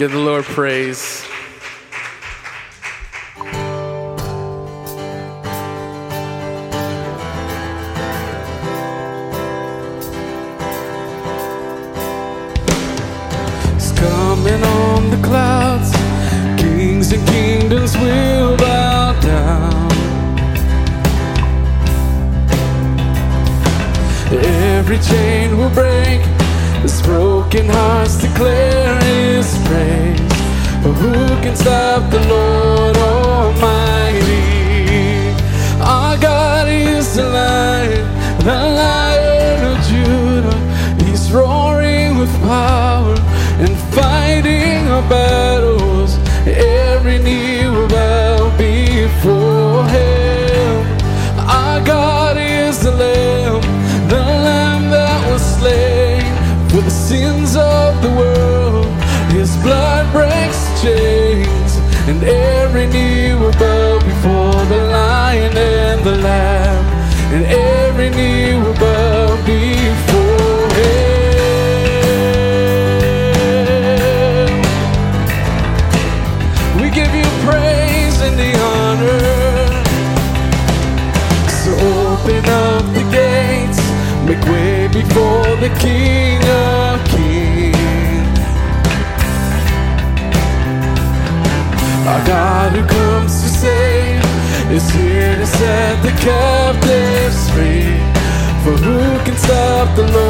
Give the Lord praise. Coming on the clouds. Kings and kingdoms will bow down. Every chain will break. As broken hearts declare His praise. For who can stop the Lord Almighty? Our God is the Lion, the Lion of Judah. He's roaring with power and fighting our battles. Every knee will bow before Him. Our God is the Lamb, the Lamb that was slain for the sins of. His blood breaks chains, and every knee will bow before the Lion and the Lamb, and every knee is here to set the captives free. For who can stop the Lord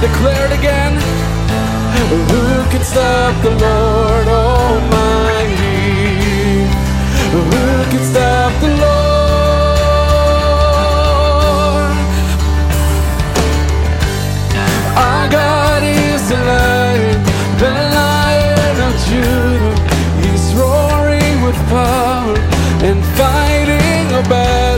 Declare it again. Who can stop the Lord Almighty? Who can stop the Lord? Our God is the Lion, the Lion of Judah. He's roaring with power and fighting our battles.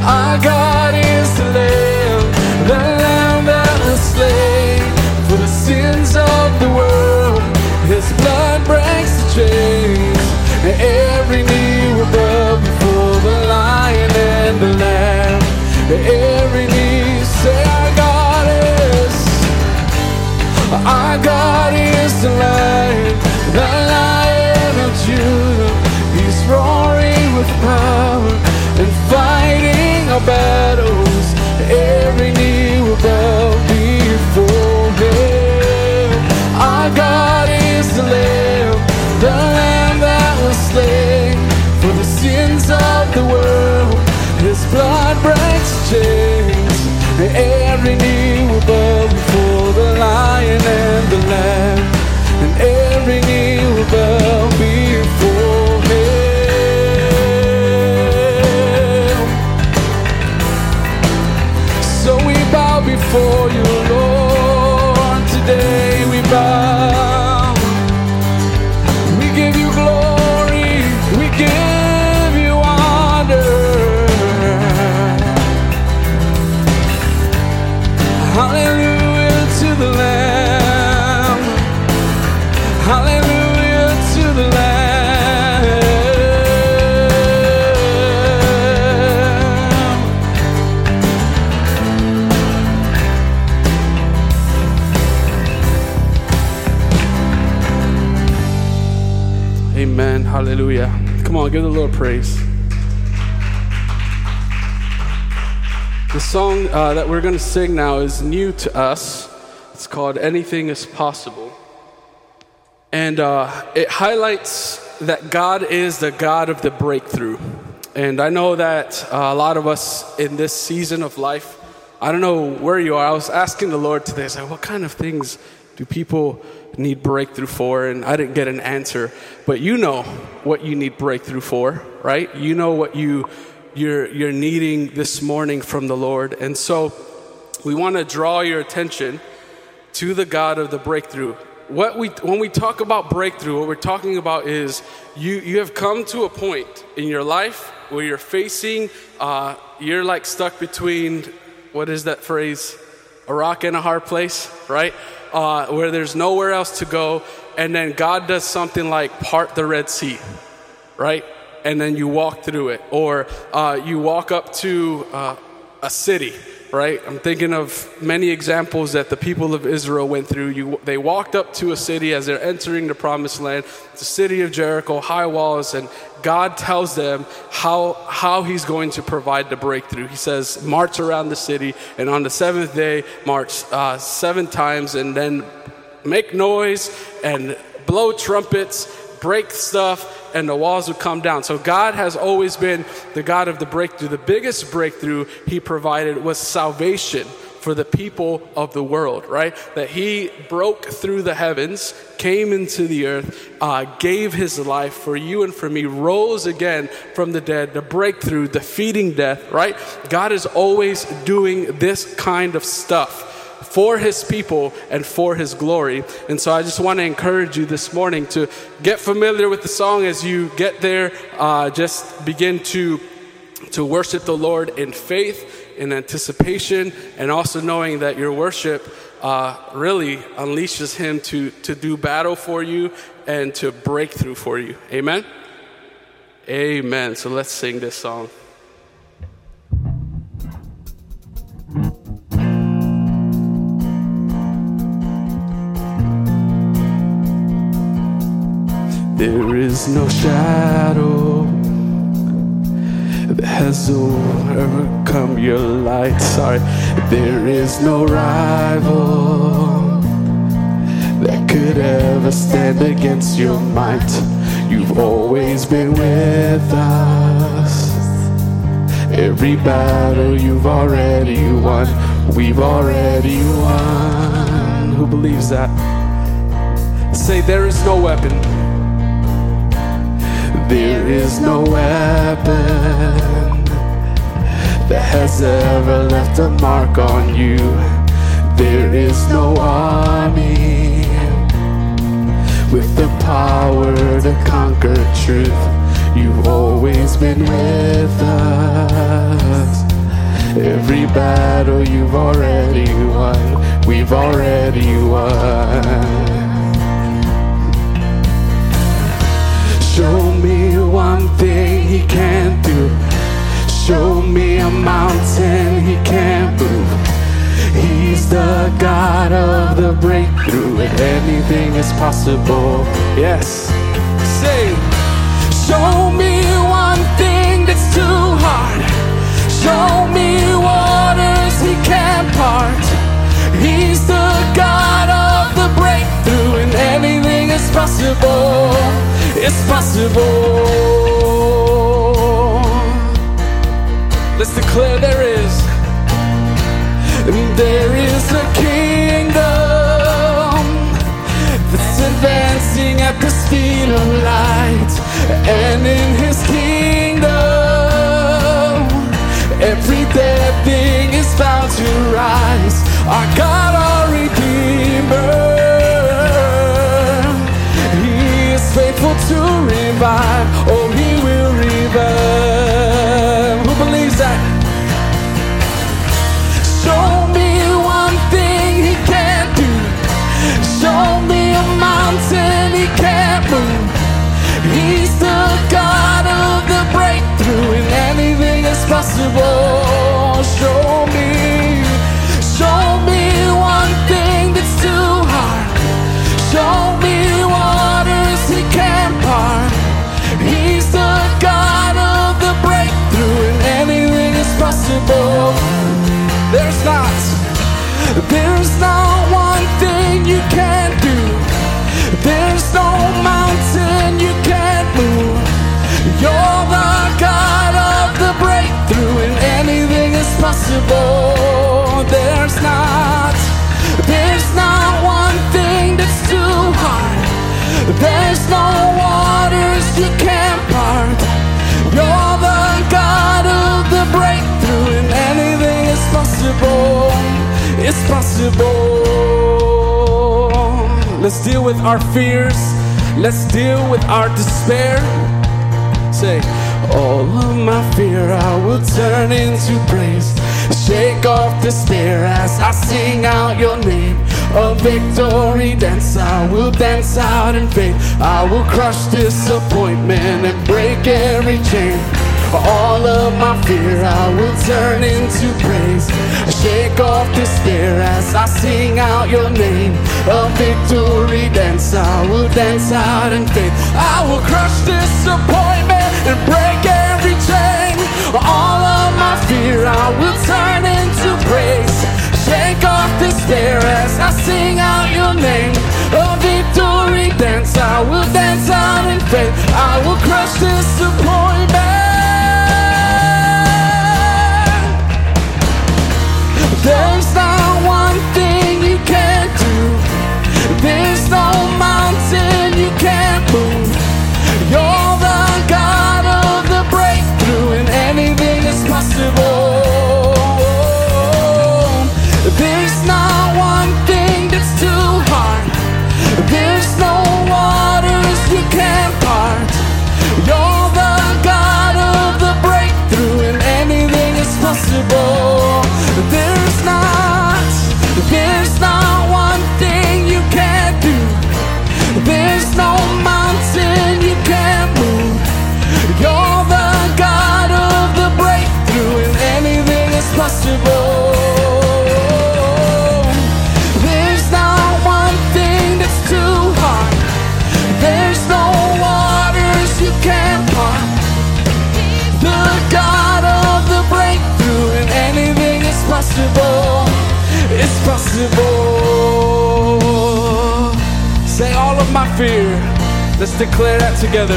Him. Our Amen. Hallelujah. Come on, give a little praise. The song uh, that we're going to sing now is new to us. It's called Anything is Possible. And uh, it highlights that God is the God of the breakthrough. And I know that uh, a lot of us in this season of life, I don't know where you are. I was asking the Lord today, I said, what kind of things do people need breakthrough for? And I didn't get an answer. But you know what you need breakthrough for, right? You know what you, you're, you're needing this morning from the Lord. And so we want to draw your attention to the God of the breakthrough. What we, when we talk about breakthrough, what we're talking about is you, you have come to a point in your life where you're facing, uh, you're like stuck between, what is that phrase? A rock and a hard place, right? Uh, where there's nowhere else to go, and then God does something like part the Red Sea, right? And then you walk through it. Or uh, you walk up to uh, a city right? I'm thinking of many examples that the people of Israel went through. You, they walked up to a city as they're entering the promised land, the city of Jericho, high walls, and God tells them how, how He's going to provide the breakthrough. He says, March around the city, and on the seventh day, march uh, seven times, and then make noise and blow trumpets, break stuff, and the walls would come down. So God has always been the God of the breakthrough. The biggest breakthrough He provided was salvation for the people of the world, right? That He broke through the heavens, came into the earth, uh, gave His life for you and for me, rose again from the dead, the breakthrough, defeating death, right? God is always doing this kind of stuff for his people and for his glory. And so I just want to encourage you this morning to get familiar with the song as you get there. Uh, just begin to, to worship the Lord in faith, in anticipation, and also knowing that your worship uh, really unleashes him to, to do battle for you and to break through for you. Amen? Amen. So let's sing this song. There is no shadow has overcome your light. Sorry, there is no rival that could ever stand against your might. You've always been with us. Every battle you've already won, we've already won. Who believes that? Say, there is no weapon there is no weapon that has ever left a mark on you. There is no army with the power to conquer truth. You've always been with us. Every battle you've already won, we've already won. Show me one thing he can't do. Show me a mountain he can't move. He's the God of the breakthrough, anything is possible. Yes. Say, show me one thing that's too hard. Show me waters he can't part. He's the God of the breakthrough, and anything is possible it's possible. Let's declare there is. There is a kingdom that's advancing at the speed of light, and in his kingdom, every dead thing is bound to rise. Our God, There's not. There's not one thing you can't do. There's no mountain you can't move. You're the God of the breakthrough, and anything is possible. It's possible. Let's deal with our fears. Let's deal with our despair. Say, all of my fear I will turn into praise. Shake off despair as I sing out your name. A victory dance, I will dance out in faith. I will crush disappointment and break every chain. All of my fear I will turn into praise. I Shake off despair as I sing out your name. A victory dance, I will dance out in faith. I will crush disappointment and break every chain. All of my fear I will turn into praise. Shake off despair as I sing out your name. A victory dance, I will dance out in faith. I will crush disappointment. There's not one thing fear. Let's declare that together.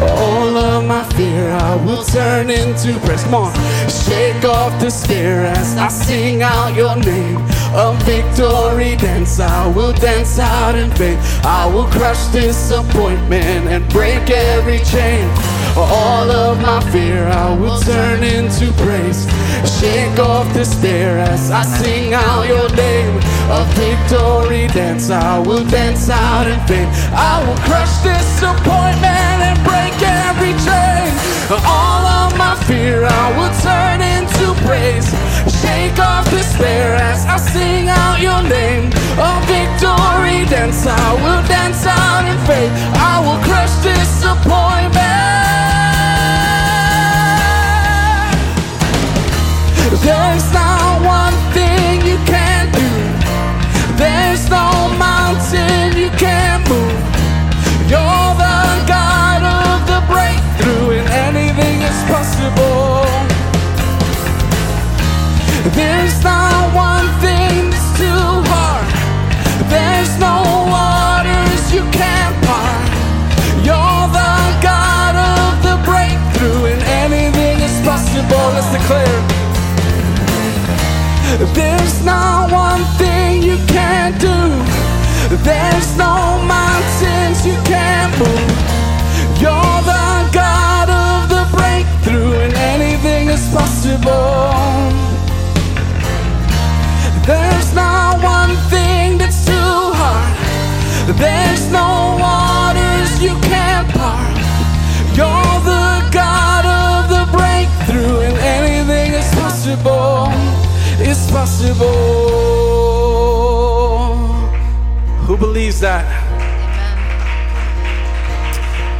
All of my fear I will turn into praise. Come on. Shake off despair as I sing out your name. A victory dance, I will dance out in faith. I will crush disappointment and break every chain. All of my fear I will turn into praise. Shake off despair as I sing out your name. A victory dance, I will dance out in faith. I will crush disappointment and break every chain. All of my fear I will turn into praise. Shake off despair as I sing out your name. A victory dance, I will dance out in faith. I will crush disappointment. There's not There's no mountain you can't move. You're the God of the breakthrough, and anything is possible. There's not possible. Who believes that? Amen.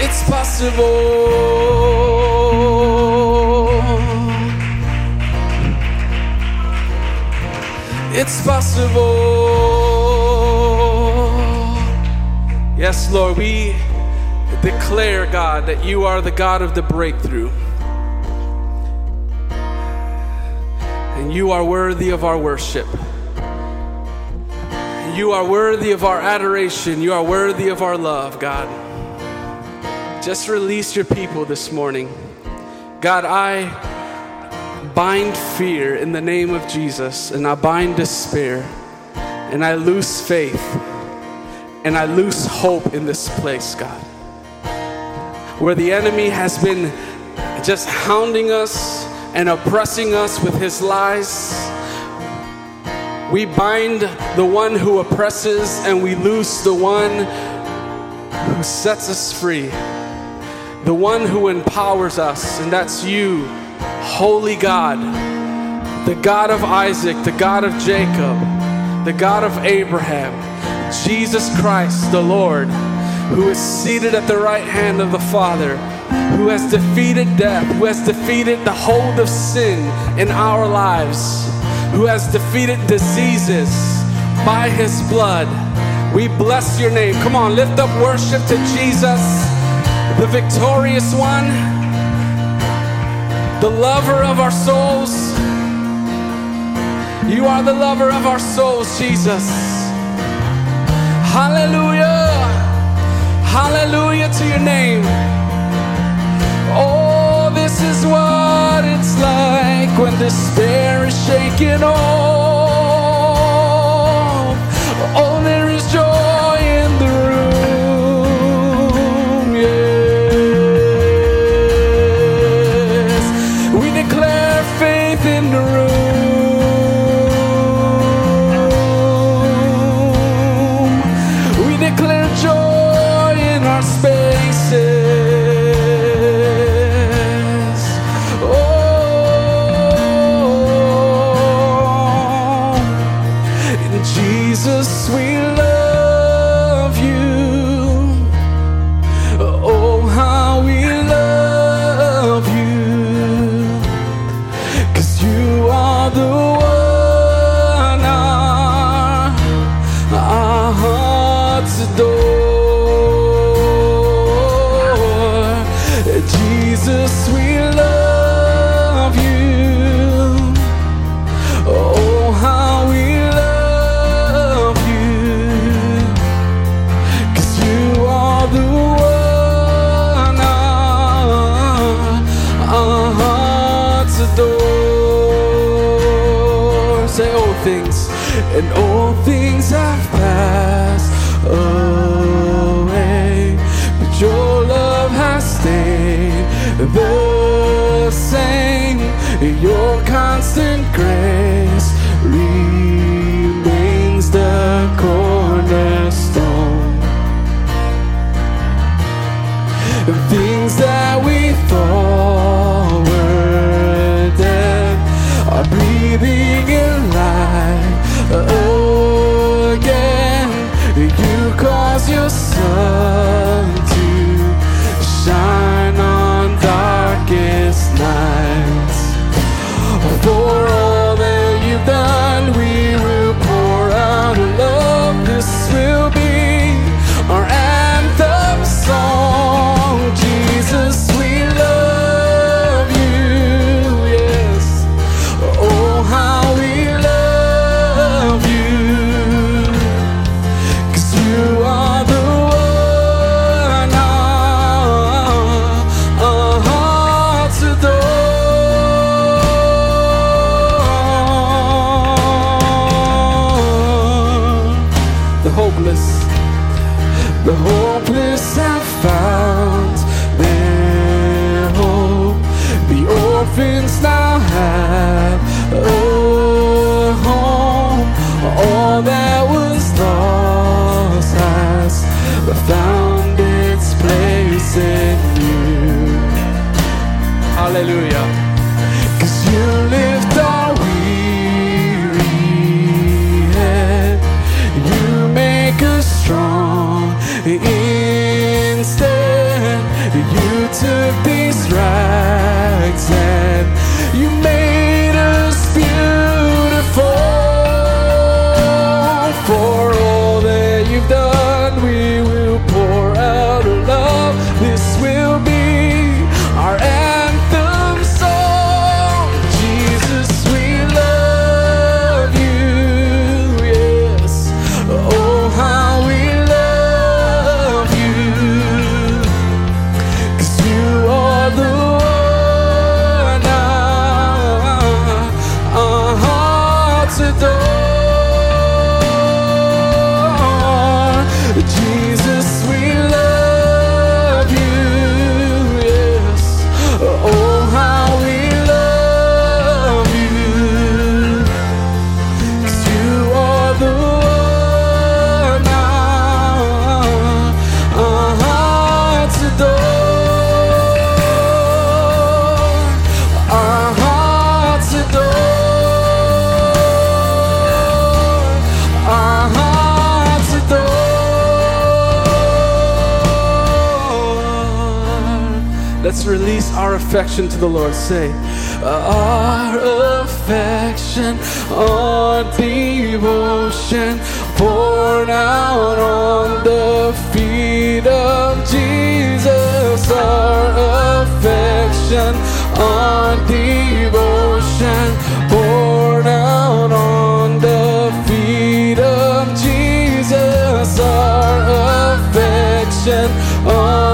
It's possible. It's possible. Yes, Lord, we declare, God, that you are the God of the breakthrough. You are worthy of our worship. You are worthy of our adoration. You are worthy of our love, God. Just release your people this morning. God, I bind fear in the name of Jesus, and I bind despair, and I lose faith, and I lose hope in this place, God. Where the enemy has been just hounding us and oppressing us with his lies. We bind the one who oppresses and we loose the one who sets us free, the one who empowers us, and that's you, Holy God, the God of Isaac, the God of Jacob, the God of Abraham, Jesus Christ, the Lord, who is seated at the right hand of the Father who has defeated death, who has defeated the hold of sin in our lives, who has defeated diseases by his blood. We bless your name. Come on, lift up worship to Jesus, the victorious one, the lover of our souls. You are the lover of our souls, Jesus. Hallelujah. Hallelujah to your name. Oh, this is what it's like when despair is shaken off. you The hopeless, the hopeless have found their hope. The orphans now Let's release our affection to the Lord. Say, Our affection, our devotion, poured out on the feet of Jesus. Our affection, our devotion, poured out on the feet of Jesus. Our affection, our